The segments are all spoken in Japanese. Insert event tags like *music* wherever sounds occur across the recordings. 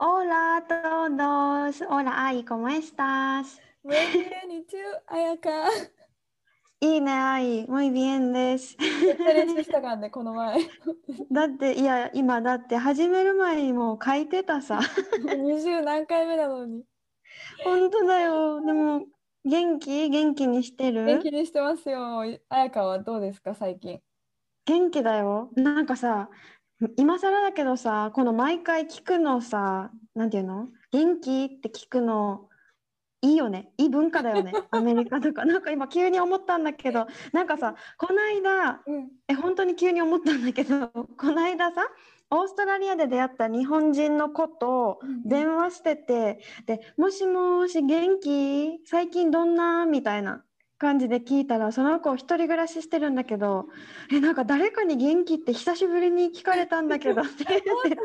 Hola a todos! Hola Ai, ¿cómo estás? Muy bien, ¿y tú, 彩香いいね、Ai. Muy bien です。めっちゃ練習したからね、この前。だって、いや、今だって始める前にもう書いてたさ。20何回目なのに。本当だよ。でも、元気元気にしてる元気にしてますよ。彩香はどうですか、最近。元気だよ。なんかさ、今更だけどさ、この毎回聞くのさ、なんていうの？元気って聞くの、いいよね。いい文化だよね。*laughs* アメリカとか。なんか今急に思ったんだけど、なんかさ、この間、うん。え、本当に急に思ったんだけど、この間さ、オーストラリアで出会った日本人の子と電話してて、で、もしもし元気？最近どんな？みたいな感じで聞いたら、その子一人暮らししてるんだけど、え、なんか誰かに元気って久しぶりに聞かれたんだけど *laughs* って言ってて、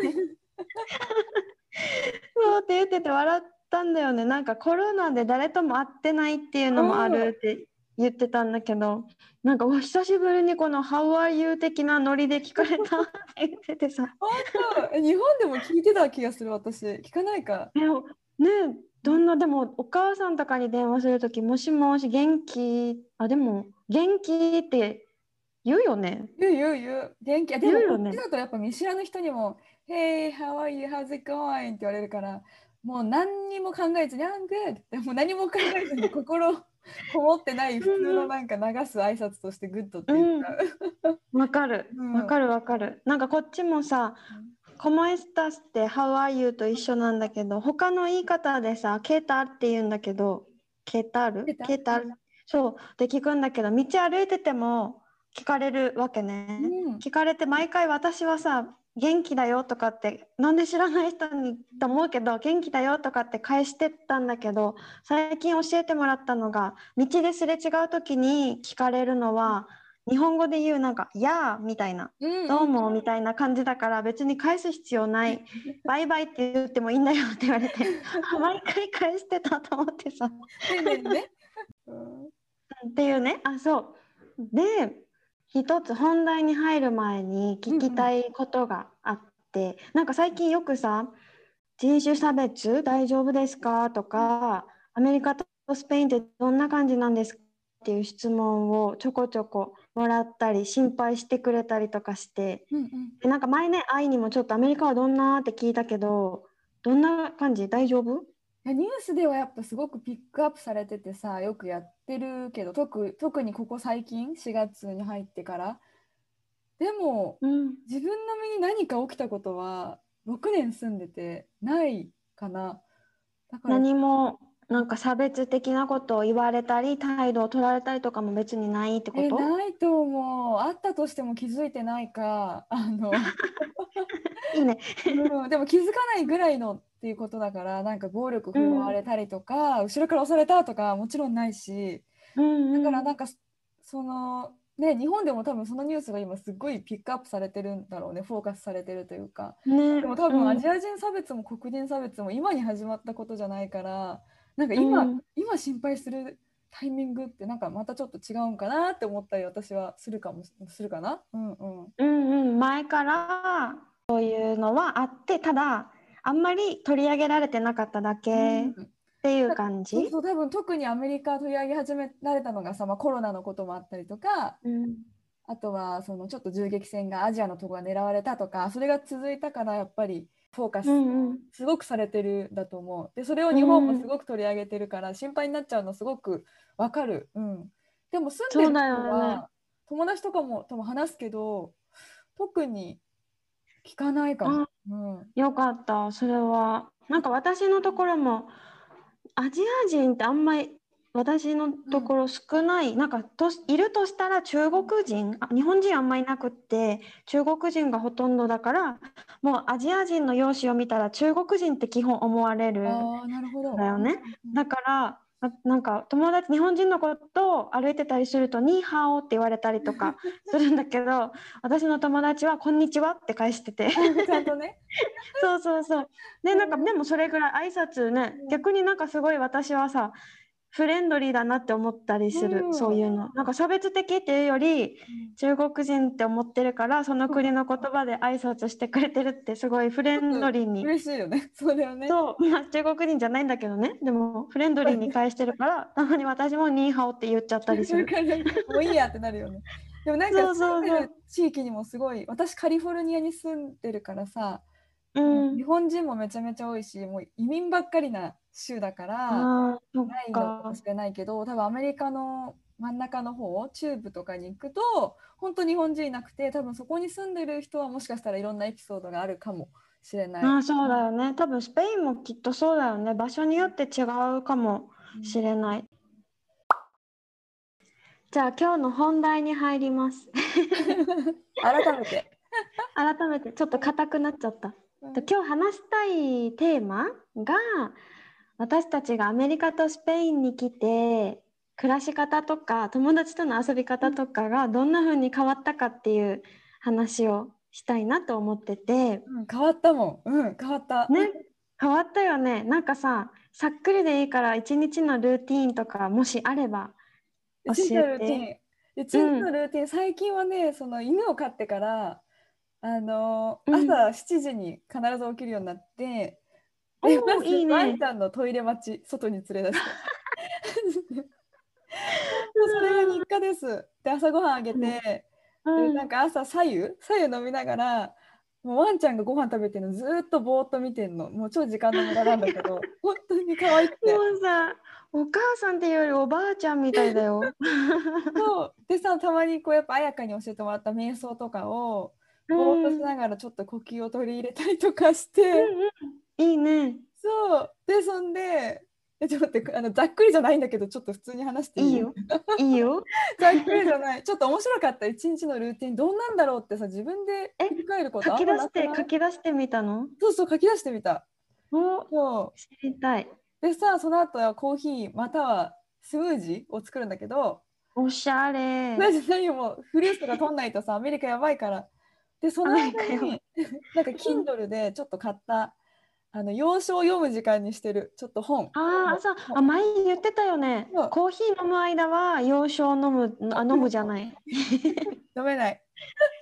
そうって言ってて笑ったんだよね。なんかコロナで誰とも会ってないっていうのもあるって言ってたんだけど、なんかお久しぶりにこの How are you 的なノリで聞かれたって言っててさ、本当え日本でも聞いてた気がする、私。聞かないか。えねえどんなでもお母さんとかに電話するときもしもし元気？あでも元気って言うよね。言う言う言う。元気？あでも、こっちだとやっぱ見知らぬ人にも、Hey, how are you? How's it going? って言われるから、もう何にも考えずに、I'm good. でも何も考えずに心こもってない普通のなんか流す挨拶として good っていうか。わかるうんわかるわかる。なんかこっちもさ、コモエスタスって How are you と一緒なんだけど、他の言い方でさ、ケータって言うんだけど、ケータル？ケータル？そうって聞くんだけど、道歩いてても聞かれるわけね。うん。聞かれて毎回私はさ元気だよとかってなんで知らない人にと思うけど元気だよとかって返してったんだけど最近教えてもらったのが道ですれ違う時に聞かれるのは日本語で言うなんか「やあ」みたいなうん「どうも」みたいな感じだから別に返す必要ない「*laughs* バイバイ」って言ってもいいんだよって言われて *laughs* 毎回返してたと思ってさ。っていうね。あそう。で一つ本題に入る前に聞きたいことがあって、なんか最近よくさ人種差別大丈夫ですかとかアメリカとスペインってどんな感じなんですかっていう質問をちょこちょこもらったり心配してくれたりとかしてうんうん。でなんか前ね愛にもちょっとアメリカはどんなって聞いたけどどんな感じ？大丈夫？いやニュースではやっぱすごくピックアップされててさよくやってるけど特特にここ最近4月に入ってから。でもうん。自分の身に何か起きたことは6年住んでてないかな。だから何もなんか差別的なことを言われたり態度を取られたりとかも別にないってこと？えないと思う。あったとしても気づいてないか。あの、*laughs* いいね。うん、でも気づかないぐらいのっていうことだからなんか暴力振るわれたりとか、後ろから押されたとかもちろんないし。うんうん。だからなんかそのね日本でも多分そのニュースが今すごいピックアップされてるんだろうね。フォーカスされてるというか。ね。でも多分アジア、ア人差別も黒人差別も今に始まったことじゃないからなんか今、うん。今心配するタイミングってなんかまたちょっと違うんかなって思ったり私はするかもしするかな？うんうん。うんうん、前からそういうのはあってただあんまり取り上げられてなかっただけっうん。ていう感じ、そうそう多分特にアメリカ取り上げ始められたのがさ、まあ、コロナのこともあったりとかうん。あとはそのちょっと銃撃戦がアジアのところが狙われたとかそれが続いたからやっぱりフォーカスすごくされてるんだと思う。でそれを日本もすごく取り上げてるから心配になっちゃうのすごくわかる。うん、でも住んでる人は、ね友達とかもとも話すけど特に聞かないかも。うん、よかったそれはなんか私のところもアジア人ってあんまり私のところ少ない、なんかといるとしたら中国人あ日本人あんまいなくって中国人がほとんどだからもうアジア人の容姿を見たら中国人って基本思われるああ、なるほど。だよね。うんだからあなんか友達日本人の子と歩いてたりすると「ニーハオ」って言われたりとか *laughs* するんだけど私の友達は「こんにちは」って返してて。ちゃんとね。*laughs* そうそうそう。でなんかでもそれぐらい挨拶ねうん。逆になんかすごい私はさフレンドリーだなって思ったりする、うん。そういうの。なんか差別的っていうより中国人って思ってるからその国の言葉で挨拶してくれてるってすごいフレンドリーに。嬉しいよね。*laughs* そうだよね。そう、まあ、中国人じゃないんだけどね。でもフレンドリーに返してるからたまに私もニーハオって言っちゃったりする。もういいやってなるよね。*laughs* でもなんか住んでる地域にもすごい私カリフォルニアに住んでるからさ、うん。日本人もめちゃめちゃ多いしもう移民ばっかりな州だからないのかかもしれないけど多分アメリカの真ん中の方中部とかに行くと本当日本人いなくて多分そこに住んでる人はもしかしたらいろんなエピソードがあるかもしれない。あーそうだよね多分スペインもきっとそうだよね場所によって違うかもうんしれない。じゃあ今日の本題に入ります。*laughs* 改めて。*laughs* 改めてちょっと硬くなっちゃった。で今日話したいテーマが私たちがアメリカとスペインに来て暮らし方とか友達との遊び方とかがどんな風に変わったかっていう話をしたいなと思っててうん、変わったもん。うん、変わった。ね変わったよねなんかささっくりでいいから一日のルーティーンとかもしあればうちのルーテ教ィン。うちのルーティン、最近はね、その犬を飼ってから、あのうん朝7時に必ず起きるようになって、おでまずーいいね。ワンちゃんのトイレ待ち、外に連れ出して。*laughs* もうそれが日課です。で、朝ごはんあげて、でうん。なんか朝左右？左右飲みながらもうワンちゃんがご飯食べてるのずーっとぼーっと見てんの。もう超時間の無駄なんだけど *laughs* 本当に可愛くて。もうさお母さんっていうよりおばあちゃんみたいだよ。そう。*laughs* でさたまにこうやっぱ彩香に教えてもらった瞑想とかをぼーっとしながらちょっと呼吸を取り入れたりとかして、うんうんいいね。そうでそんでえちょっと待ってあのざっくりじゃないんだけどちょっと普通に話していいよ？*laughs* いいよ。*laughs* ざっくりじゃないちょっと面白かった一日のルーティンどんなんだろうってさ自分でえ振り返ること書き出して書き出してみたの？そうそう書き出してみたおそう知りたい。でさその後はコーヒーまたはスムージーを作るんだけど、おしゃれ。何もフルーツとか取んないとさアメリカやばいからでその後に *laughs* なんか Kindle でちょっと買ったあの洋書を読む時間にしてるちょっと本。ああ、そう、あ、前言ってたよね。コーヒー飲む間は洋書を飲む、あ、飲むじゃない。*laughs* 読めない、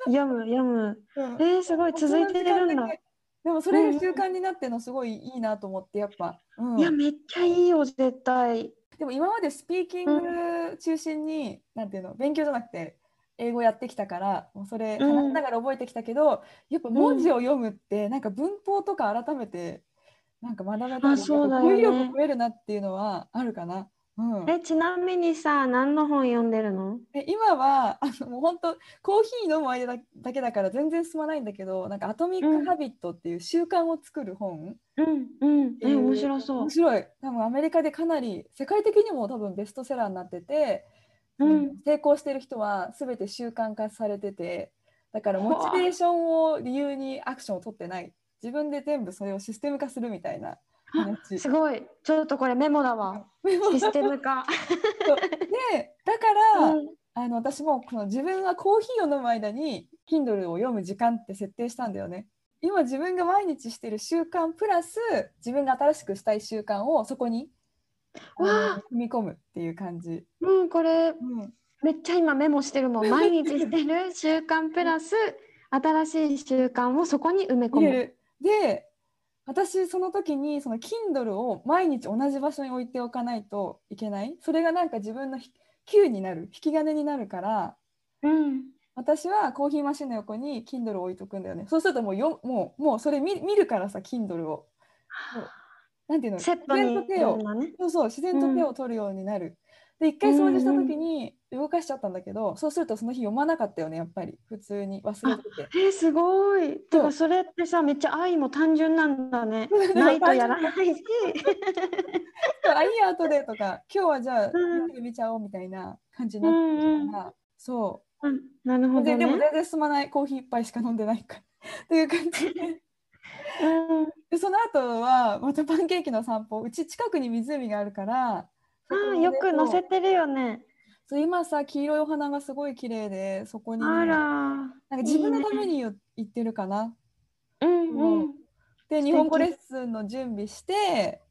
読む、読む。うん。えー、すごい。続いてるんだ。でもそれが習慣になってるのすごいいいなと思ってやっぱ、うん。いや、めっちゃいいよ、絶対。でも今までスピーキング中心に、なんていうの勉強じゃなくて英語やってきたからもうそれうん。話しながら覚えてきたけど、やっぱ文字を読むってなんか文法とか改めてなんか学べたりあそうだよね。語彙力増えるなっていうのはあるかな。うん、え、ちなみにさ、何の本読んでるの？で今はあのもう本当コーヒー飲む間だだけだから全然進まないんだけどなんかアトミック・ハビットっていう習慣を作る本、うん、うん。え、えー面白そう。面。白い。多分アメリカでかなり世界的にも多分ベストセラーになってて、うん成功してる人は全て習慣化されててだからモチベーションを理由にアクションを取ってない自分で全部それをシステム化するみたいな話すごい。ちょっとこれメモだわ。システム化。でだから、うんあの私もこの自分はコーヒーを飲む間に Kindle を読む時間って設定したんだよね。今自分が毎日してる習慣プラス自分が新しくしたい習慣をそこにあのわあ組み込むっていう感じ。うん、これうん、めっちゃ今メモしてるもん。毎日してる習慣プラス新しい習慣をそこに埋め込む。で私その時にその Kindle を毎日同じ場所に置いておかないといけないそれがなんか自分のひ Q になる引き金になるからうん。私はコーヒーマシンの横に Kindle を置いとくんだよねそうするともうよもうもうそれ見見るからさ Kindle をなんていうの？セッと手をなね。そうそう自然と手を取るようになる、で一回掃除した時に動かしちゃったんだけど、そうするとその日読まなかったよねやっぱり普通に忘れてて。えー、すごい。てかそれってさめっちゃ愛も単純なんだね。*laughs* ないとやらないし。*laughs* あいい後でとか今日はじゃあうんちゃおうみたいな感じになってるから、そううん、なるほどね。ででも全然進まないコーヒー一杯しか飲んでないから *laughs* っていう感じでうん、でその後はまたパンケーキの散歩うち近くに湖があるからああよく載せてるよね。そう今さ黄色いお花がすごい綺麗でそこに。ね、あら。なんか自分のためによ行ってるかな。うんうん。敵で日本語レッスンの準備して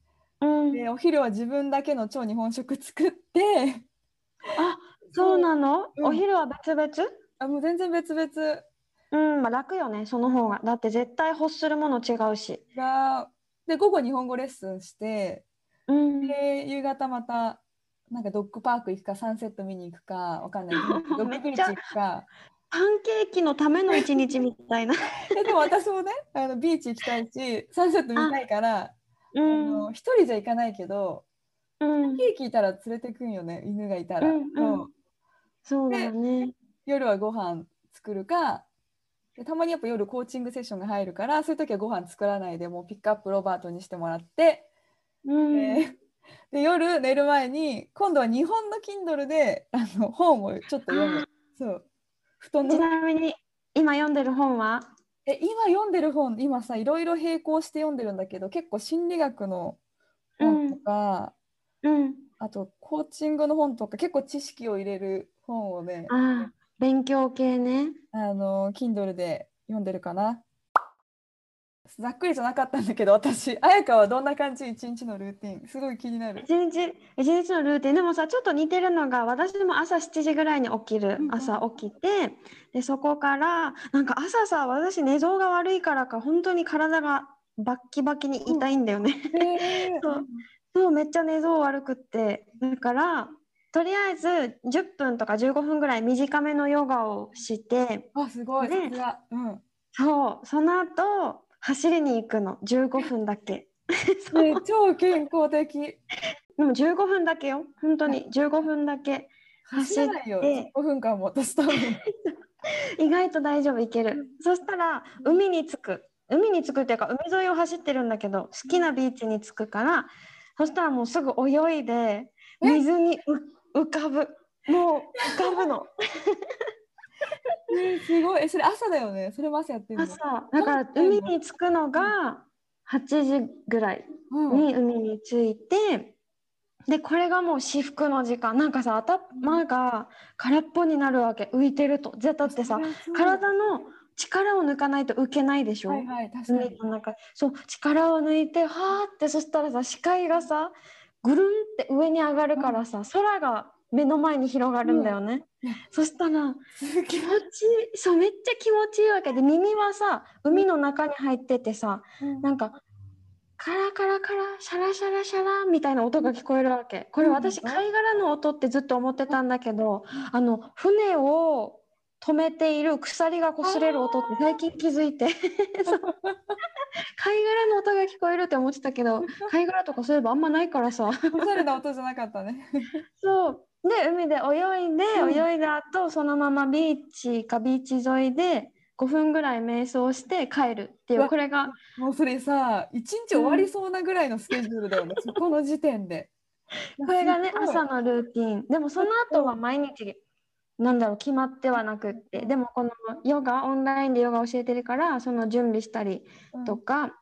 うん、でお昼は自分だけの超日本食作って。あそうなの、うん。お昼は別々？あもう全然別々うん、まあ楽よね、その方が。だって絶対欲するもの違うし。がで午後日本語レッスンしてうん。で夕方またなんかドッグパーク行くかサンセット見に行くかわかんない *laughs* ドッグビーチ行くかパンケーキのための一日みたいな。*laughs* えでも私もねあのビーチ行きたいしサンセット見たいからあうん。の一人じゃ行かないけどうん。ケーキいたら連れてくんよね犬がいたら、うんうんそうそうだよね。夜はご飯作るかでたまにやっぱ夜コーチングセッションが入るからそういう時はご飯作らないでもうピックアップロバートにしてもらって、うん。でで夜寝る前に今度は日本の Kindle であの本をちょっと読む。そう。布団ちのなみに今読んでる本は？え今読んでる本今さいろいろ並行して読んでるんだけど結構心理学の本とか、うん。あとコーチングの本とか結構知識を入れる本をね勉強系ね。あの Kindle で読んでるかな？ざっくりじゃなかったんだけど私彩香はどんな感じ？一日のルーティン。すごい気になる。一日一日のルーティン？でもさちょっと似てるのが私も朝7時ぐらいに起きる。うんうん。朝起きてでそこからなんか朝さ私寝相が悪いからか本当に体がバッキバキに痛いんだよね。へー。*laughs* そう。そうめっちゃ寝相悪くって。だからとりあえず10分とか15分ぐらい短めのヨガをしてあすごいうん。そう。その後走りに行くの。15分だけ。*laughs* ね超健康的。でも15分だけよ。本当に。15分だけ走らないよ。走って。5分間も私多分 *laughs* 意外と大丈夫。いける。そしたら海に着く。海に着くっていうか海沿いを走ってるんだけど好きなビーチに着くからそしたらもうすぐ泳いで水にう浮かぶ。もう浮かぶの。ねすごい。えそれ朝だよね。それも朝やってるの？朝。だから海に着くのが8時ぐらいうん。に海に着いてでこれがもう至福の時間。なんかさ頭が空っぽになるわけ。浮いてると。絶対ってさ体の力を抜かないと浮けないでしょ、はいはい確かに。そう力を抜いてはーってそしたらさ視界がさぐるんって上に上がるからさ、空が目の前に広がるんだよね、うん。そしたら気持ちいい。そうめっちゃ気持ちいいわけで耳はさ海の中に入っててさうん。なんかカラカラカラシャラシャラシャラみたいな音が聞こえるわけ。これうん。私貝殻の音ってずっと思ってたんだけどあの船を止めている鎖が擦れる音って最近気づいて。*laughs* 貝殻の音が聞こえるって思ってたけど *laughs* 貝殻とかそういえばあんまないからさ。おしゃれな音じゃなかったね。*laughs* そう。で海で泳いで、うん。泳いだ後そのままビーチかビーチ沿いで5分ぐらい瞑想して帰るっていうこれがもうそれさ一日終わりそうなぐらいのスケジュールだよね、そこの時点で。これがね朝のルーティン。でもその後は毎日なんだろう決まってはなくって。でもこのヨガオンラインでヨガ教えてるからその準備したりうん。とか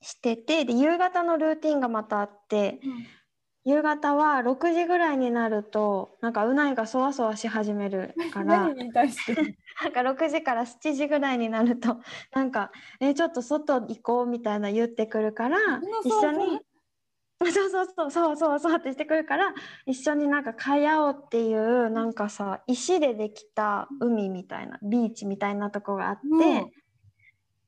してて、で夕方のルーティンがまたあって夕方は6時ぐらいになるとなんかうないがそわそわし始めるから。*laughs* *laughs* なんか6時から7時ぐらいになるとなんか「えちょっと外行こう」みたいな言ってくるから一緒にそうそうそうそうそうそうってしてくるから一緒になんかカヤオっていうなんかさ石でできた海みたいなビーチみたいなとこがあって、うん。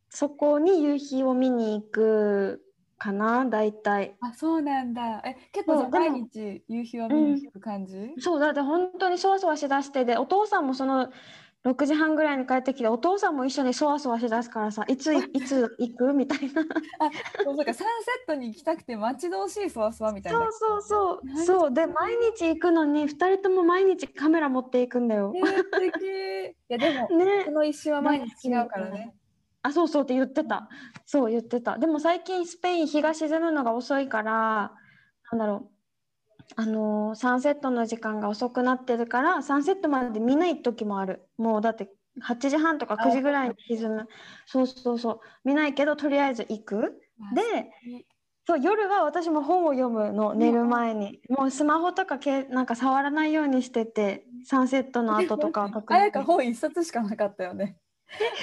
そこに夕日を見に行くかな大体。あそうなんだ。え結構じゃ毎日夕日を見に行く感じ、そうだって本当にそわそわしだしてでお父さんもその6時半ぐらいに帰ってきてお父さんも一緒にそわそわしだすからさいつい *laughs* いつ行く？みたいな。あそうそうかサンセットに行きたくて待ち遠しいそわそわみたいな。そうそうそう。何そう。で毎日行くのに2人とも毎日カメラ持っていくんだよ。えー、いやでも、*laughs* ね。この一瞬は毎日違うからね。あそうそうって言ってた。そう言ってた。でも最近スペイン日が沈むのが遅いからなんだろうあのーサンセットの時間が遅くなってるからサンセットまで見ない時もある。もうだって8時半とか9時ぐらいに沈む。そうそうそう。見ないけどとりあえず行く。でそう夜は私も本を読むの寝る前に。もうスマホとかけなんか触らないようにしててサンセットの後とかは確あ認やか本一冊しかなかったよね。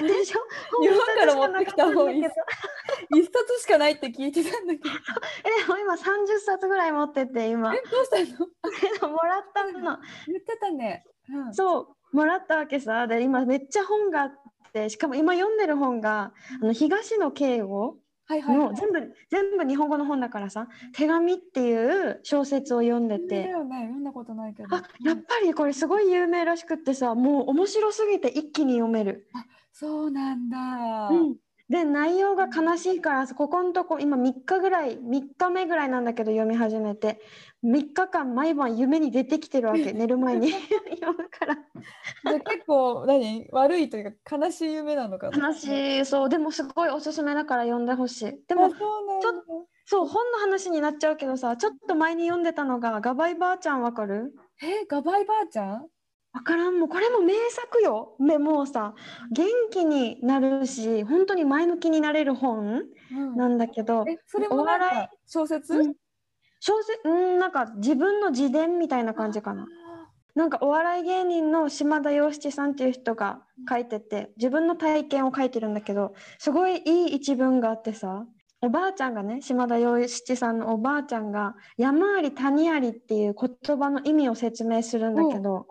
でしょ？*laughs* 日本から持ってきた本本 *laughs* 一冊しかないって聞いてたんだけど。えでも今30冊ぐらい持ってて今。えどうしたの？*laughs* もらったの。言ってたね。うん、そうもらったわけさ。で今めっちゃ本があってしかも今読んでる本があの東野圭吾はいはい、はい。の全部全部日本語の本だからさ「手紙」っていう小説を読んでてよね。読んだことないけど。あやっぱりこれすごい有名らしくってさもう面白すぎて一気に読める。そうなんだ。うんで内容が悲しいからここのとこ今3日ぐらい3日目ぐらいなんだけど読み始めて。3日間毎晩夢に出てきてるわけ *laughs* 寝る前に。*laughs* 読むから。で結構何？悪いというか悲しい夢なのかな？悲しいそう。でもすごいおすすめだから読んでほしい。であもそうなんだ。ちょそう本の話になっちゃうけどさちょっと前に読んでたのがガバイばあちゃんわかる？えガバイばあちゃん？わからん。もうこれも名作よ。めもうさ元気になるし本当に前向きになれる本うん。なんだけど、えそれもなんお笑か小説、うん。小説？うんなんか自分の自伝みたいな感じかな。なんかお笑い芸人の島田洋七さんっていう人が書いてて自分の体験を書いてるんだけどすごいいい一文があってさ。おばあちゃんがね島田洋七さんのおばあちゃんが山あり谷ありっていう言葉の意味を説明するんだけど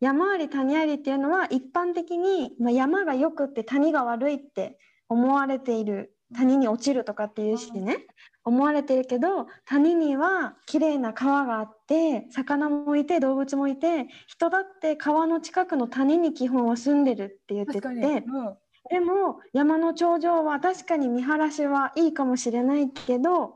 山あり谷ありっていうのは一般的に、まあ、山が良くって谷が悪いって思われている谷に落ちるとかっていうしね思われてるけど谷には綺麗な川があって魚もいて動物もいて人だって川の近くの谷に基本は住んでるって言っててうん。でも山の頂上は確かに見晴らしはいいかもしれないけど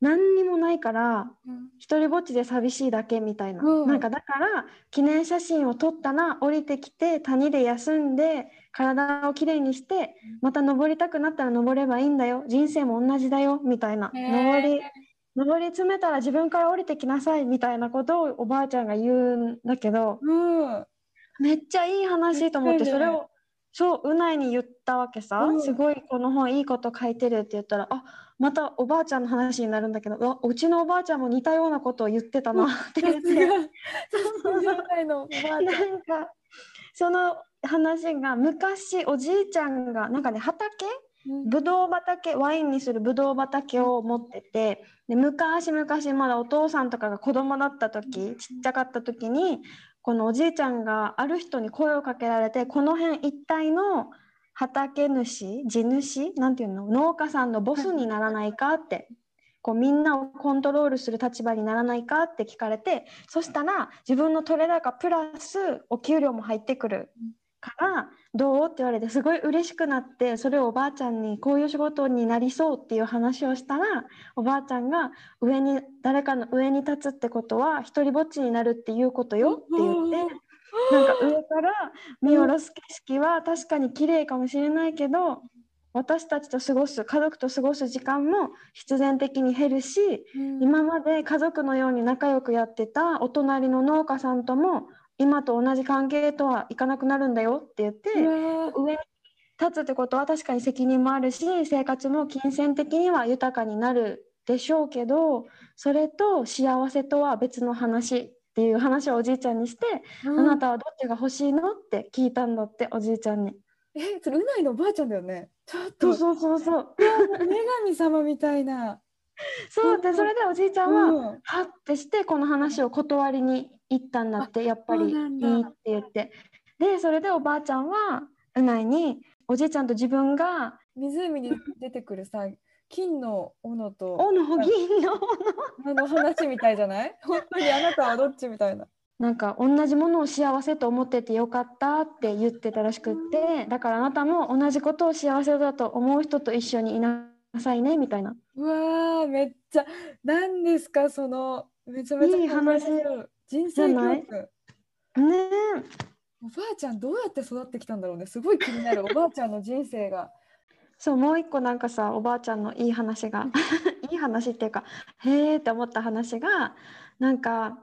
何にもないからうん。一人ぼっちで寂しいだけみたいな、うん。なんかだから記念写真を撮ったら降りてきて谷で休んで体をきれいにしてまた登りたくなったら登ればいいんだよ。人生も同じだよ。みたいな。登り登り詰めたら自分から降りてきなさい。みたいなことをおばあちゃんが言うんだけどうん。めっちゃいい話と思ってそれをそううないに言ったわけさ、うん。すごいこの本いいこと書いてるって言ったらあまたおばあちゃんの話になるんだけどうちのおばあちゃんも似たようなことを言ってたなって言って。その話が昔おじいちゃんがなんかね畑うんぶどう畑ワインにするぶどう畑を持っててで昔々まだお父さんとかが子供だった時ちっちゃかった時にこのおじいちゃんがある人に声をかけられてこの辺一帯の畑主地主？なんていうの？農家さんのボスにならないかって。こうみんなをコントロールする立場にならないかって聞かれてそしたら自分の取れ高プラスお給料も入ってくるからどう？って言われてすごい嬉しくなってそれをおばあちゃんにこういう仕事になりそうっていう話をしたらおばあちゃんが上に誰かの上に立つってことは一人ぼっちになるっていうことよって言ってなんか上から見下ろす景色は確かに綺麗かもしれないけど私たちと過ごす家族と過ごす時間も必然的に減るしうん。今まで家族のように仲良くやってたお隣の農家さんとも今と同じ関係とはいかなくなるんだよって言って上に立つってことは確かに責任もあるし生活も金銭的には豊かになるでしょうけどそれと幸せとは別の話っていう話をおじいちゃんにして、うんあなたはどっちが欲しいの？って聞いたんだっておじいちゃんに。えそれうないのおばあちゃんだよね。ちょっそとうそうそうそう。女神様みたいな。そうでそれでおじいちゃんは、うん。はってしてこの話を断りに行ったんだってやっぱりいいって言って。でそれでおばあちゃんはうないにおじいちゃんと自分が湖に出てくるさ金の斧と斧？銀の斧？あの話みたいじゃない？*laughs* 本当にあなたはどっちみたいな。なんか同じものを幸せと思っててよかったって言ってたらしくってだからあなたも同じことを幸せだと思う人と一緒にいなさいねみたいな。うわーめっちゃ何ですかそのめちゃめちゃいい話。人生教じ訓ねおばあちゃんどうやって育ってきたんだろうね。すごい気になるおばあちゃんの人生がそうもう一個なんかさおばあちゃんのいい話が *laughs* いい話っていうかへーって思った話がなんか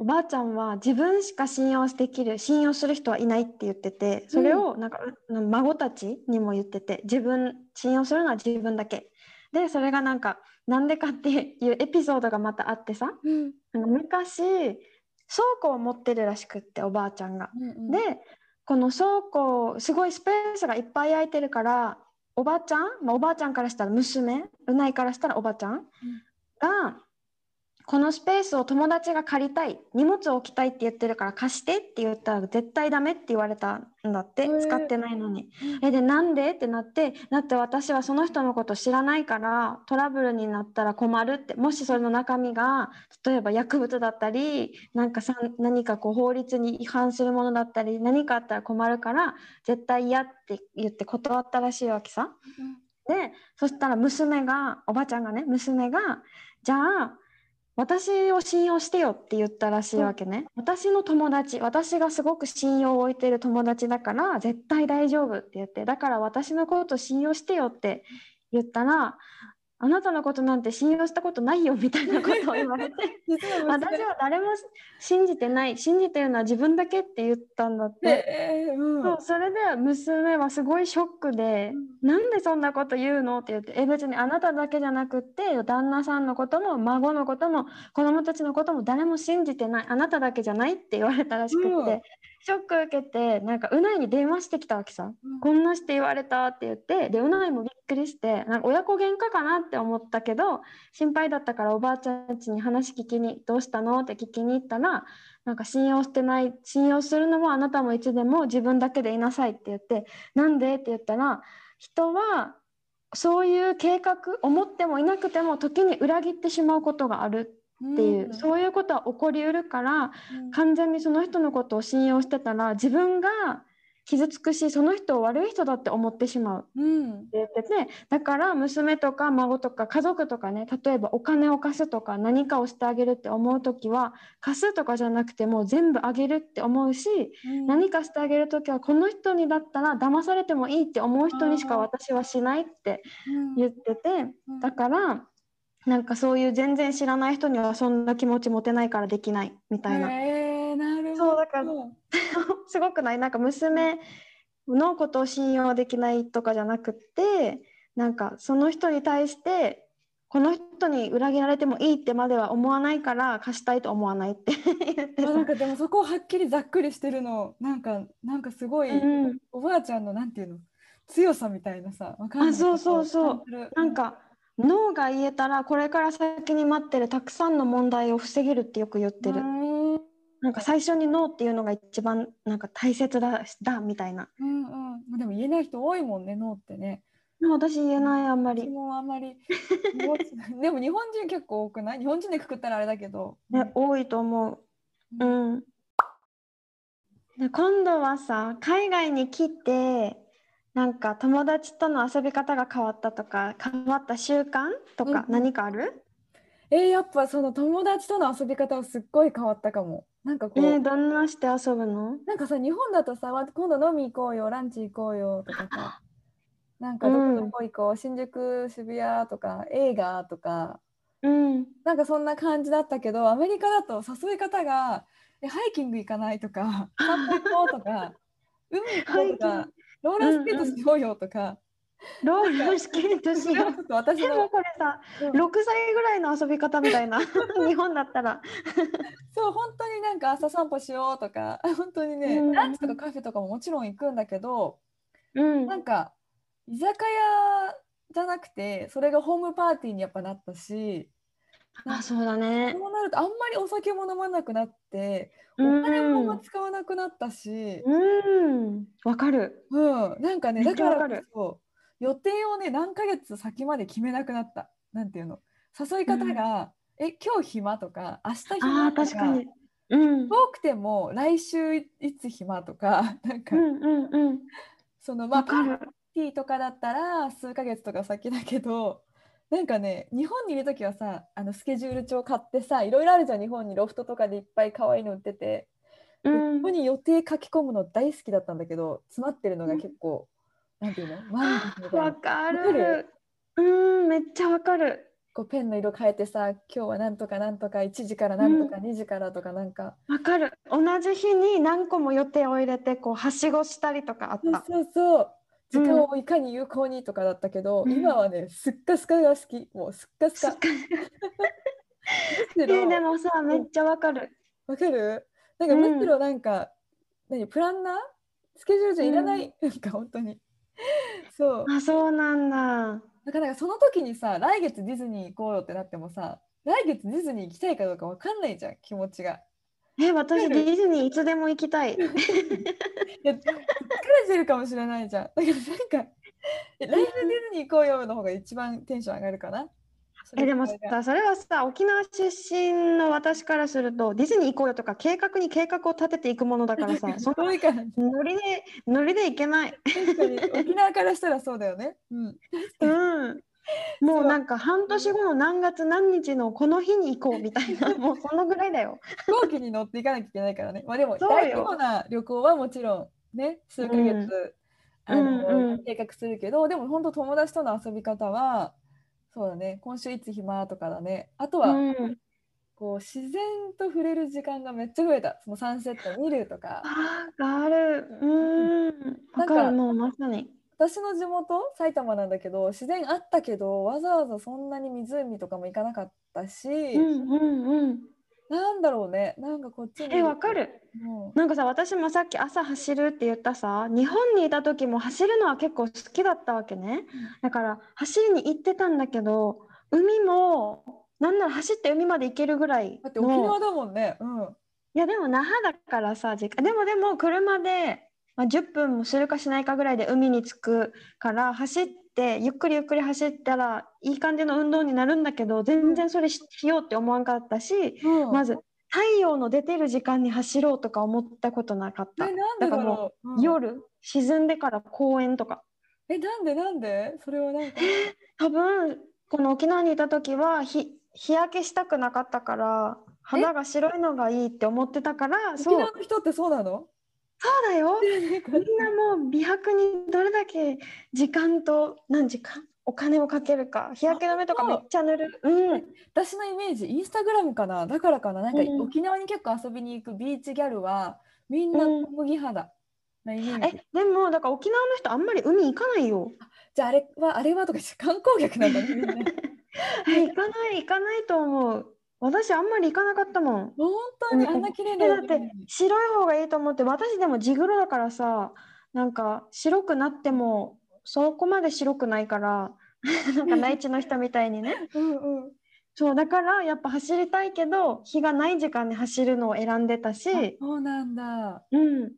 おばあちゃんは自分しか信用できる信用する人はいないって言っててそれをなんか、う孫たちにも言ってて自分信用するのは自分だけ。でそれがなんかなんでかっていうエピソードがまたあってさうん。昔倉庫を持ってるらしくっておばあちゃんが。うん。でこの倉庫すごいスペースがいっぱい空いてるからおばちゃん、まあ、おばあちゃんからしたら娘うないからしたらおばちゃんがこのスペースを友達が借りたい荷物を置きたいって言ってるから貸してって言ったら絶対ダメって言われたんだって、使ってないのに。うんえでなんでってなってだって私はその人のこと知らないからトラブルになったら困るってもしそれの中身が例えば薬物だったりなんかさ何かこう法律に違反するものだったり何かあったら困るから絶対嫌って言って断ったらしいわけさ。でそしたら娘がおばちゃんがね娘がじゃあ私を信用してよって言ったらしいわけね、私の友達私がすごく信用を置いてる友達だから絶対大丈夫って言ってだから私のこと信用してよって言ったらあなたのことなんて信用したことないよみたいなことを言われて。*laughs* 私は誰も信じてない。信じてるのは自分だけって言ったんだって。えーうん。そうそれで娘はすごいショックで「なんでそんなこと言うの?」って言って「え別にあなただけじゃなくって旦那さんのことも孫のことも子供たちのことも誰も信じてない。あなただけじゃない」って言われたらしくって、うんショック受けてなんかうないに電話してきたわけさ、うんこんなして言われたって言ってでうないもびっくりしてなんか親子喧嘩かなって思ったけど心配だったからおばあちゃん家に話聞きに「どうしたの?」って聞きに行ったらなんか信用してない信用するのもあなたもいつでも自分だけでいなさいって言ってなんでって言ったら人はそういう計画思ってもいなくても時に裏切ってしまうことがあるっていう、ん。そういうことは起こりうるからうん。完全にその人のことを信用してたら自分が傷つくしその人を悪い人だって思ってしまう。ってうん言っててだから娘とか孫とか家族とかね例えばお金を貸すとか何かをしてあげるって思う時は貸すとかじゃなくてもう全部あげるって思うしうん。何かしてあげる時はこの人にだったら騙されてもいいって思う人にしか私はしないってうん。言っててうん。だからなんかそういう全然知らない人にはそんな気持ち持てないからできないみたいな。へーなるほど。そうだから *laughs* すごくない。なんか娘のことを信用できないとかじゃなくってなんかその人に対してこの人に裏切られてもいいってまでは思わないから貸したいと思わないって。言ってさあなんかでもそこをはっきりざっくりしてるのなんかなんかすごい、うん。おばあちゃんのなんていうの？強さみたいなさわかんない。あそうそうそう。なんか脳が言えたらこれから先に待ってるたくさんの問題を防げるってよく言ってる。うんうんなんか最初にノーっていうのが一番なんか大切だだみたいな。うんまあでも言えない人多いもんねノーってね私言えないあんま私り。もあんまり *laughs* でも日本人結構多くない？日本人でくくったらあれだけど、ね、多いと思う。うん。で今度はさ海外に来てなんか友達との遊び方が変わったとか変わった習慣とかうん何かある、えーやっぱその友達との遊び方はすっごい変わったかも。なんかこう、えーどんなして遊ぶの？なんかさ日本だとさわ今度飲み行こうよランチ行こうよとかさなんかどこどこ行こう、新宿渋谷とか映画とか。うん。なんかそんな感じだったけどアメリカだと誘い方がえハイキング行かないとか散歩行こうとか *laughs* 海行こうとかローラースケートしようよとか、ローラースケートしよう。私でものこれさ、うん。6歳ぐらいの遊び方みたいな *laughs* 日本だったら。そう本当になんか朝散歩しようとか。本当にね、うん。ランチとかカフェとかももちろん行くんだけどうん。なんか居酒屋じゃなくてそれがホームパーティーにやっぱなったしあそうだね。そうなるとあんまりお酒も飲まなくなっておうん。金も使わなくなったし、うん、わかる。うん、なんかねだからそ予定をね何ヶ月先まで決めなくなった。なんていうの。誘い方が、え今日暇とか明日あ暇あ、とか確かに。うん。遠くても来週いつ暇とか *laughs* なんか、うんうんうん。そのまあパーティーとかだったら数ヶ月とか先だけどなんかね日本にいる時はさあのスケジュール帳買ってさいろいろあるじゃん日本にロフトとかでいっぱい可愛いの売ってて、でうん。ここに予定書き込むの大好きだったんだけど詰まってるのが結構、なんていうの？わかる。る？うんめっちゃわかる。こうペンの色変えてさ今日はなんとかなんとか1時からなんとか2時からとかなんか、わかる。同じ日に何個も予定を入れてこうはしごしたりとかあった。そうそう時間をいかに有効にとかだったけど、うん。今はねすっかすかが好き。もうすっかすか。*laughs* えでもさめっちゃわかる。わかる？なんかうん。むしろなんか、何プランナー？スケジュールじゃいらない、なんか本当に。そう。あそうなんだ。だからその時にさ来月ディズニー行こうよってなってもさ来月ディズニー行きたいかどうかわかんないじゃん気持ちが。え私ディズニーいつでも行きたい疲れてるかもしれないじゃん。だからなんかえ来年ディズニー行こうよの方が一番テンション上がるかな？えでもさそれはさ沖縄出身の私からするとディズニー行こうよとか計画に計画を立てていくものだからさ *laughs* その遠いかノリでノリで行けない確かに沖縄からしたらそうだよね。うん。うん *laughs* もうなんか半年後の何月何日のこの日に行こうみたいなもうそのぐらいだよ。飛行機に乗っていかなきゃいけないからね。まあでも大規模な旅行はもちろんね数ヶ月、うん。あのうんうん。計画するけどでも本当友達との遊び方はそうだね。今週いつ暇とかだね。あとは、うん。こう自然と触れる時間がめっちゃ増えた。そのサンセット見るとか。あある。うん。わなんかかる。もうまさに私の地元埼玉なんだけど自然あったけどわざわざそんなに湖とかも行かなかったし、うんうんうん。なんだろうね。なんかこっちにえわかる。もなんかさ私もさっき朝走るって言ったさ日本にいた時も走るのは結構好きだったわけね。だから走りに行ってたんだけど海もなんなら走って海まで行けるぐらいだって沖縄のだもんね。うん。いやでも那覇だからさでもでも車で、まあ、10分もするかしないかぐらいで海に着くから走ってゆっくりゆっくり走ったらいい感じの運動になるんだけど全然それししようって思わんかったしうん。まず太陽の出てる時間に走ろうとか思ったことなかった。えなんでだろう、うん。夜沈んでから公園とか。えなんでなんで？それはなんか。多分この沖縄にいた時は日日焼けしたくなかったから肌が白いのがいいって思ってたから沖そう。縄の人ってそうなの？そうだよ。みんこなもう美白にどれだけ時間と何時間お金をかけるか日焼け止めとかめっちゃ塗る。うん。私のイメージインスタグラムかな？だからかな？なんかうん。沖縄に結構遊びに行くビーチギャルはみんなうん小麦肌なイメージ、えでもだから沖縄の人あんまり海行かないよ。じゃああれはあれはとか観光客なんだね *laughs* 行かない行かないと思う私あんまり行かなかったもん。本当にあんな綺麗なえだって白い方がいいと思って私でも地黒だからさなんか白くなってもそこまで白くないから *laughs* なんか内地の人みたいにね。*laughs* うんうん。そうだからやっぱ走りたいけど日がない時間に走るのを選んでたし、あそうなんだ。うん、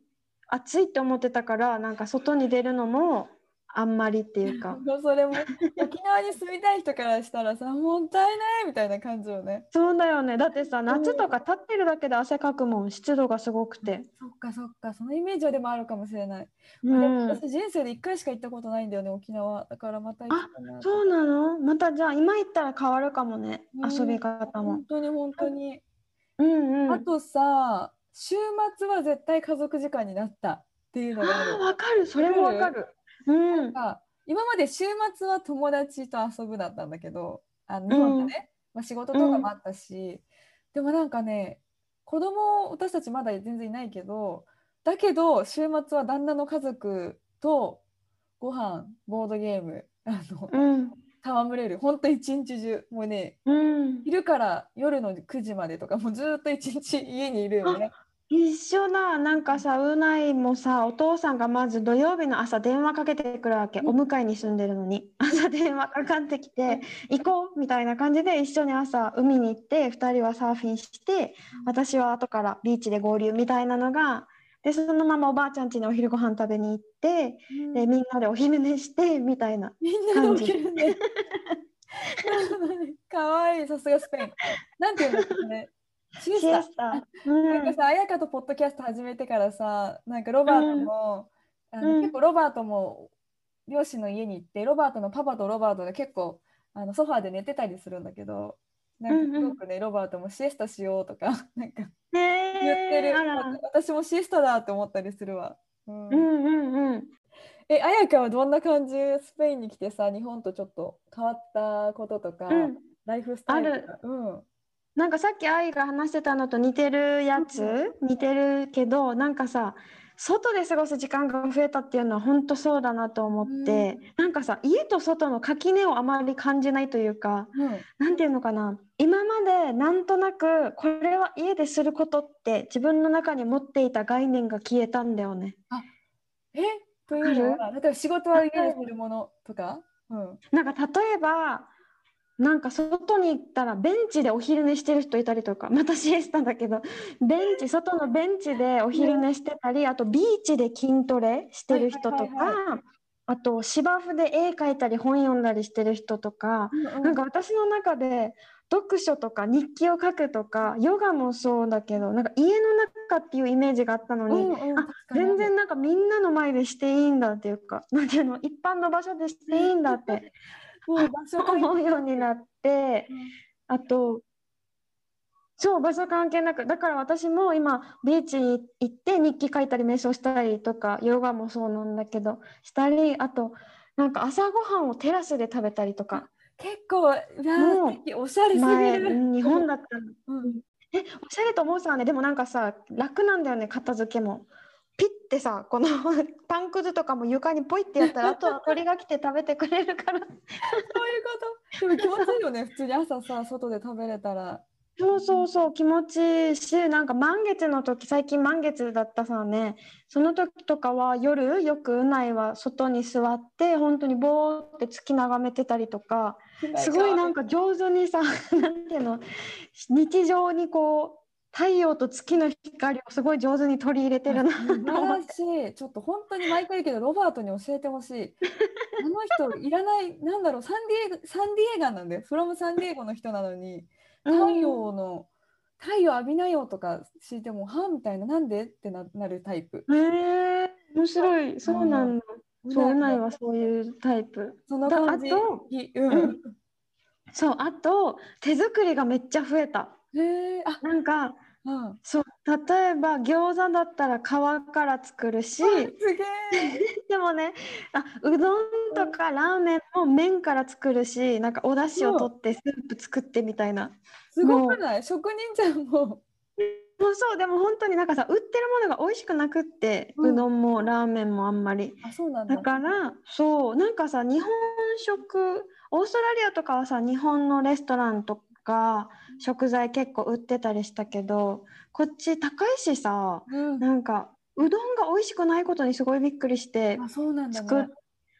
暑いって思ってたからなんか外に出るのもあんまりっていうか。それも沖縄に住みたい人からしたらさもったいないみたいな感じよね。そうだよね。だってさ夏とか立ってるだけで汗かくもん湿度がすごくて、そっかそっか。そのイメージはでもあるかもしれない、うん、私人生で1回しか行ったことないんだよね沖縄。だからまた行きたいなそうなの？またじゃあ今行ったら変わるかもねうん。遊び方も。本。当に本当に、うんうん。あとさ週末は絶対家族時間になったっていうのがある。わかる。それもわかる？うん。なんか今まで週末は友達と遊ぶだったんだけどあの日本でね、まあ、仕事とかもあったし、でもなんかね子供私たちまだ全然いないけどだけど週末は旦那の家族とご飯ボードゲームあのうん。戯れる。本当一日中。もうねうん。昼から夜の9時までとかもうずーっと一日家にいるよね。一緒だなんかさうないもさお父さんがまず土曜日の朝電話かけてくるわけ、うん。お迎えに住んでるのに。*laughs* 朝電話かかってきて行こうみたいな感じで一緒に朝海に行って2人はサーフィンして私は後からビーチで合流みたいなのがでそのままおばあちゃん家にお昼ご飯食べに行ってでみんなでお昼寝してみたいなみんなで起きるね。かわいい、さすがスペイン。なんていうんだっけね。シエスタスタ。うなんかん。さ彩香とポッドキャスト始めてからさなんかロバートも、あのうん結構ロバートも両親の家に行ってロバートのパパとロバートで結構あのソファーで寝てたりするんだけどなんかすごくね、ロバートもシエスタしようとか *laughs* なんかね言ってる、あら。私もシエスタだって思ったりするわ。うんうんうんうん。え、彩香はどんな感じ？スペインに来てさ、日本とちょっと変わったこととか、うんライフスタイルとか。うん。なんかさっき愛が話してたのと似てるやつ、似てるけどなんかさ外で過ごす時間が増えたっていうのは本当そうだなと思って、なんかさ家と外の垣根をあまり感じないというかうん、なんていうのかな？今までなんとなくこれは家ですることって自分の中に持っていた概念が消えたんだよね。え？というのわは、例えば仕事は家でするものとか、うん、なんか例えばなんか外に行ったらベンチでお昼寝してる人いたりとかまたシエスタだけどベンチ外のベンチでお昼寝してたりあとビーチで筋トレしてる人とかあと芝生で絵描いたり本読んだりしてる人とかなんか私の中で読書とか日記を書くとかヨガもそうだけどなんか家の中っていうイメージがあったのに、うんうんあ全然なんかみんなの前でしていいんだっていうかなんていうの一般の場所でしていいんだってもう場所思うようになってうんあとそう場所関係なくだから私も今ビーチに行って日記書いたり瞑想したりとかヨガもそうなんだけどしたりあとなんか朝ごはんをテラスで食べたりとか。結構、おしゃれすぎ前る。日本だったの。うん、えおしゃれと思うさね。でもなんかさ楽なんだよね片付けもピッてさこの *laughs* パンくずとかも床にポイってやったら *laughs* あとは鳥が来て食べてくれるから。そういうこと？でも気持ちいいよね、*laughs* 普通に朝さ、外で食べれたら。そうそうそう気持ちいいしなんか満月の時最近満月だったさね。その時とかは夜よくうないは外に座って本当にぼーって月眺めてたりとか。すごいなんか上手にさなんていうの？日常にこう太陽と月の光をすごい上手に取り入れてるな。素晴らしい。ちょっと本当に毎回言うけど、ロバートに教えてほしい。あの人、いらない、なんだろう、サンディエゴ、サンディエガンなんで、フロムサンディエゴの人なのに、太陽の、太陽浴びなよとか聞いても、はみたいな、なんでってななるタイプ。へえ面白い。そうなんだ。そううないはそういうタイプ。そのだ感じ。あというん。そうあと手作りがめっちゃ増えたへえ、あ、なんかうん。そう例えば餃子だったら皮から作るしすげえ。*laughs* でもねあうどんとかラーメンも麺から作るしなんかお出汁を取ってスープ作ってみたいなすごくない？職人じゃん、もう。もうそうでも本当になんかさ売ってるものが美味しくなくって、ううんどんもラーメンもあんまりあ、そうなんだ。だからそうなんかさ日本食オーストラリアとかはさ日本のレストランとか食材結構売ってたりしたけどこっち高いしさうん。なんかうどんが美味しくないことにすごいびっくりしてあ、そうなんだ作っね。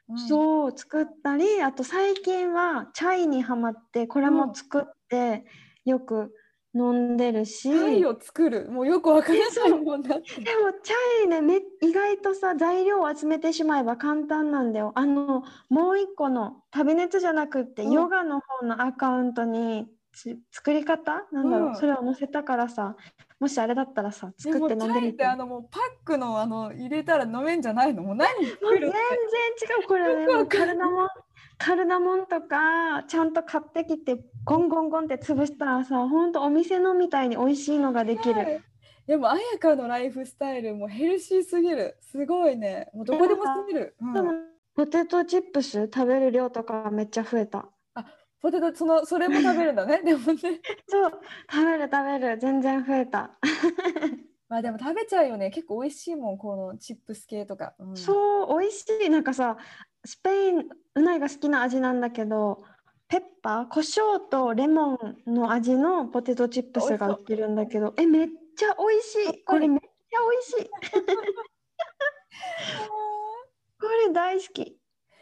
うんそう作ったりあと最近はチャイにハマってこれも作ってよく飲んでるし、タイを作る？もうよくわからないもんだって。でもチャイねめ意外とさ材料を集めてしまえば簡単なんだよ。あのもう一個の旅熱じゃなくって、うんヨガの方のアカウントにつ作り方？なんだろう、うん。それを載せたからさもしあれだったらさ作って飲んでみて。あのもうパックのあの入れたら飲めんじゃないの？もう何もう全然違うこれねカルダモンカルダモンとかちゃんと買ってきてゴンゴンゴンって潰したらさほんとお店のみたいに美味しいのができる。でも彩香のライフスタイルもヘルシーすぎる。すごいね。もうどこでも住める、うん。でもポテトチップス食べる量とかめっちゃ増えた。ポテトそのそれも食べるんだね。*laughs* でもね。そう食べる食べる。全然増えた。*laughs* まあでも食べちゃうよね。結構美味しいもんこのチップス系とか、うん。そう美味しい。なんかさスペインうないが好きな味なんだけどペッパー胡椒とレモンの味のポテトチップスが売ってるんだけど。えめっちゃ美味しい。これめっちゃ美味しい。*laughs* これ大好き。え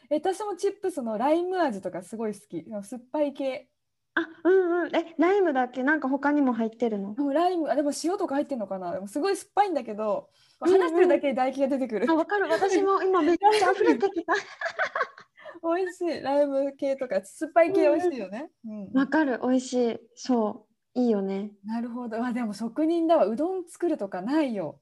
私もチップスのライム味とかすごい好き。酸っぱい系。あうんうん。えライムだっけ？なんか他にも入ってるの？ライムあでも塩とか入ってんのかな？でもすごい酸っぱいんだけどうんうん。話してるだけで唾液が出てくる、あわかる。私も *laughs* 今めっちゃ溢れてきた。美味しい。ライム系とか酸っぱい系美味しいよね、うんわかる。美味しい。そう。いいよね。なるほど。あでも職人だわ。うどん作るとかないよ。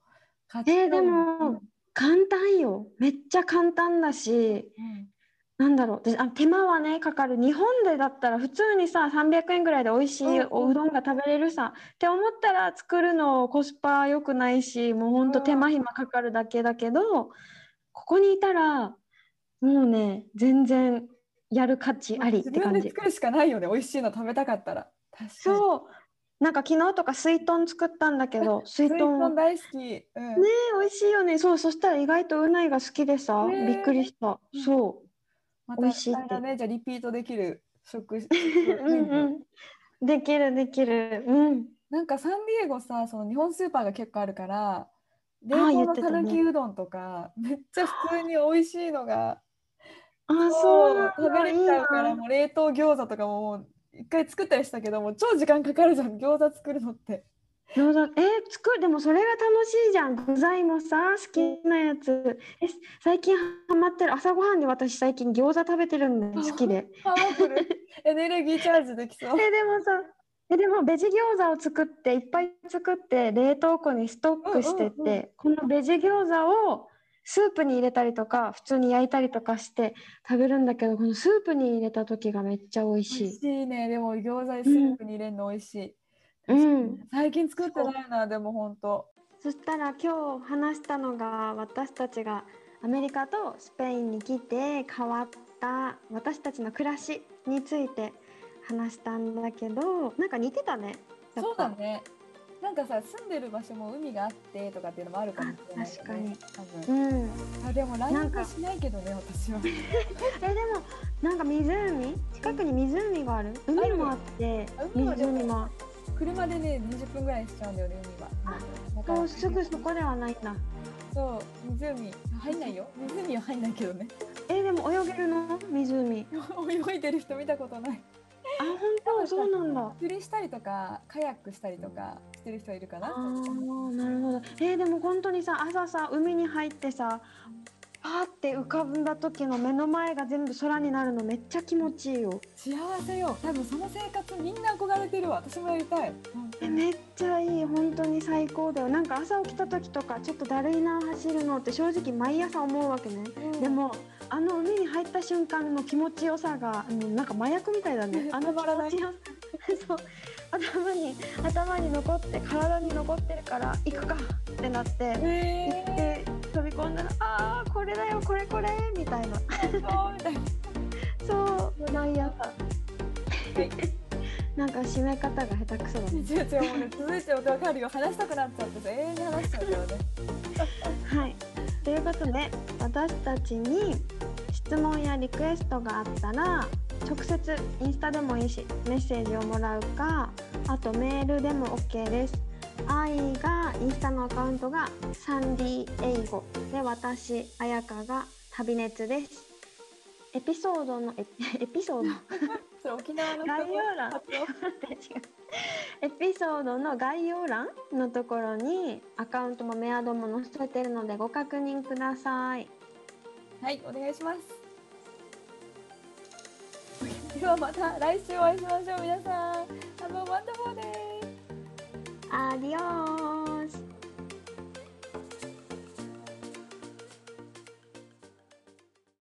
えーでも簡単よ。めっちゃ簡単だし、うんなんだろう。であ手間はね、かかる。日本でだったら普通にさ、300円ぐらいで美味しいうんおうどんが食べれるさ。って思ったら作るのコスパ良くないし、もうほんと手間暇かかるだけだけど、ここにいたら、もうね、全然やる価値ありって感じ。自分で作るしかないよね。美味しいの食べたかったら。確かに。そう。なんか昨日とか水豚作ったんだけど、水水豚豚大好き。うん。ね美味しいよね。そう、そしたら意外とうないが好きでさ、ねびっくりした。うんそまた美味しいってね。じゃあリピートできる食。*laughs* 食う。うんうん。できるできる。うん。なんかサンディエゴさ、その日本スーパーが結構あるから、冷凍のたぬきうどんとか、めっちゃ普通に美味しいのが、あ、そう食べれちゃうから、な。もう冷凍餃子とかももう一回作ったりしたけども、超時間かかるじゃん、餃子作るのって。餃子、えー、作る、でもそれが楽しいじゃん。具材もさ、好きなやつ。え、最近ハマってる。朝ごはんで私最近餃子食べてるんで、好きで。エネルギーチャージできそう。え、でもさ、え、でもベジ餃子を作って、いっぱい作って、冷凍庫にストックしてうんうんうんて、このベジ餃子をスープに入れたりとか、普通に焼いたりとかして食べるんだけど、このスープに入れた時がめっちゃ美味し美味い。しいね。でも餃子スープに入れるの美味しい。うん最近作ってないな、でも本当。そしたら今日話したのが私たちがアメリカとスペインに来て変わった私たちの暮らしについて話したんだけどなんか似てたね。そうぱだね。なんかさ、住んでる場所も海があってとかっていうのもあるかもしれないけど、ね。多分うん、あでもライなんかブしないけどね、私は。*laughs* えでもなんか湖？近くに湖がある？海もあってあ海はでも湖も車でね、20分ぐらいしちゃうんだよね、海は。あだからそうすぐそこではないんだそう、湖。入んないよ。湖は入んないけどね。えでも泳げるの？湖泳いでる人見たことない。あ本当？そうなんだ釣りしたりとか、カヤックしたりとかしてる人いるかな。あーなるほどえーでも本当にさ朝さ海に入ってさパーって浮かんだ時の目の前が全部空になるのめっちゃ気持ちいいよ。幸せよ。多分その生活みんな憧れてるわ。私もやりたい。えめっちゃいい。本当に最高だよ。なんか朝起きた時とかちょっとだるいな走るのって正直毎朝思うわけね。うん。でもあの海に入った瞬間の気持ちよさがもうなんか麻薬みたいだね。*laughs* あの気たまらない持ちよさ。*laughs* そう。頭に頭に残って体に残ってるから行くかってなって行えって込んだらあーこれだよこれこれみたいなー、そうみたいな。そう毎朝はい。なんか締め方が下手くそだね違う違うもうね続いてわかるよ話したくなっちゃってさ永遠に話しちゃうからね。はいということで私たちに質問やリクエストがあったら直接インスタでもいいしメッセージをもらうかあとメールでも OK です。愛がインスタのアカウントがサンディ英語で私彩香が旅熱です。エピソードのエ *laughs* エピソード？*laughs* *laughs* エピソードの概要欄のところにアカウントもメアドも載せてるのでご確認ください。はいお願いします。ではまた来週お会いしましょう皆さん。Have a wonderful day! Adiós.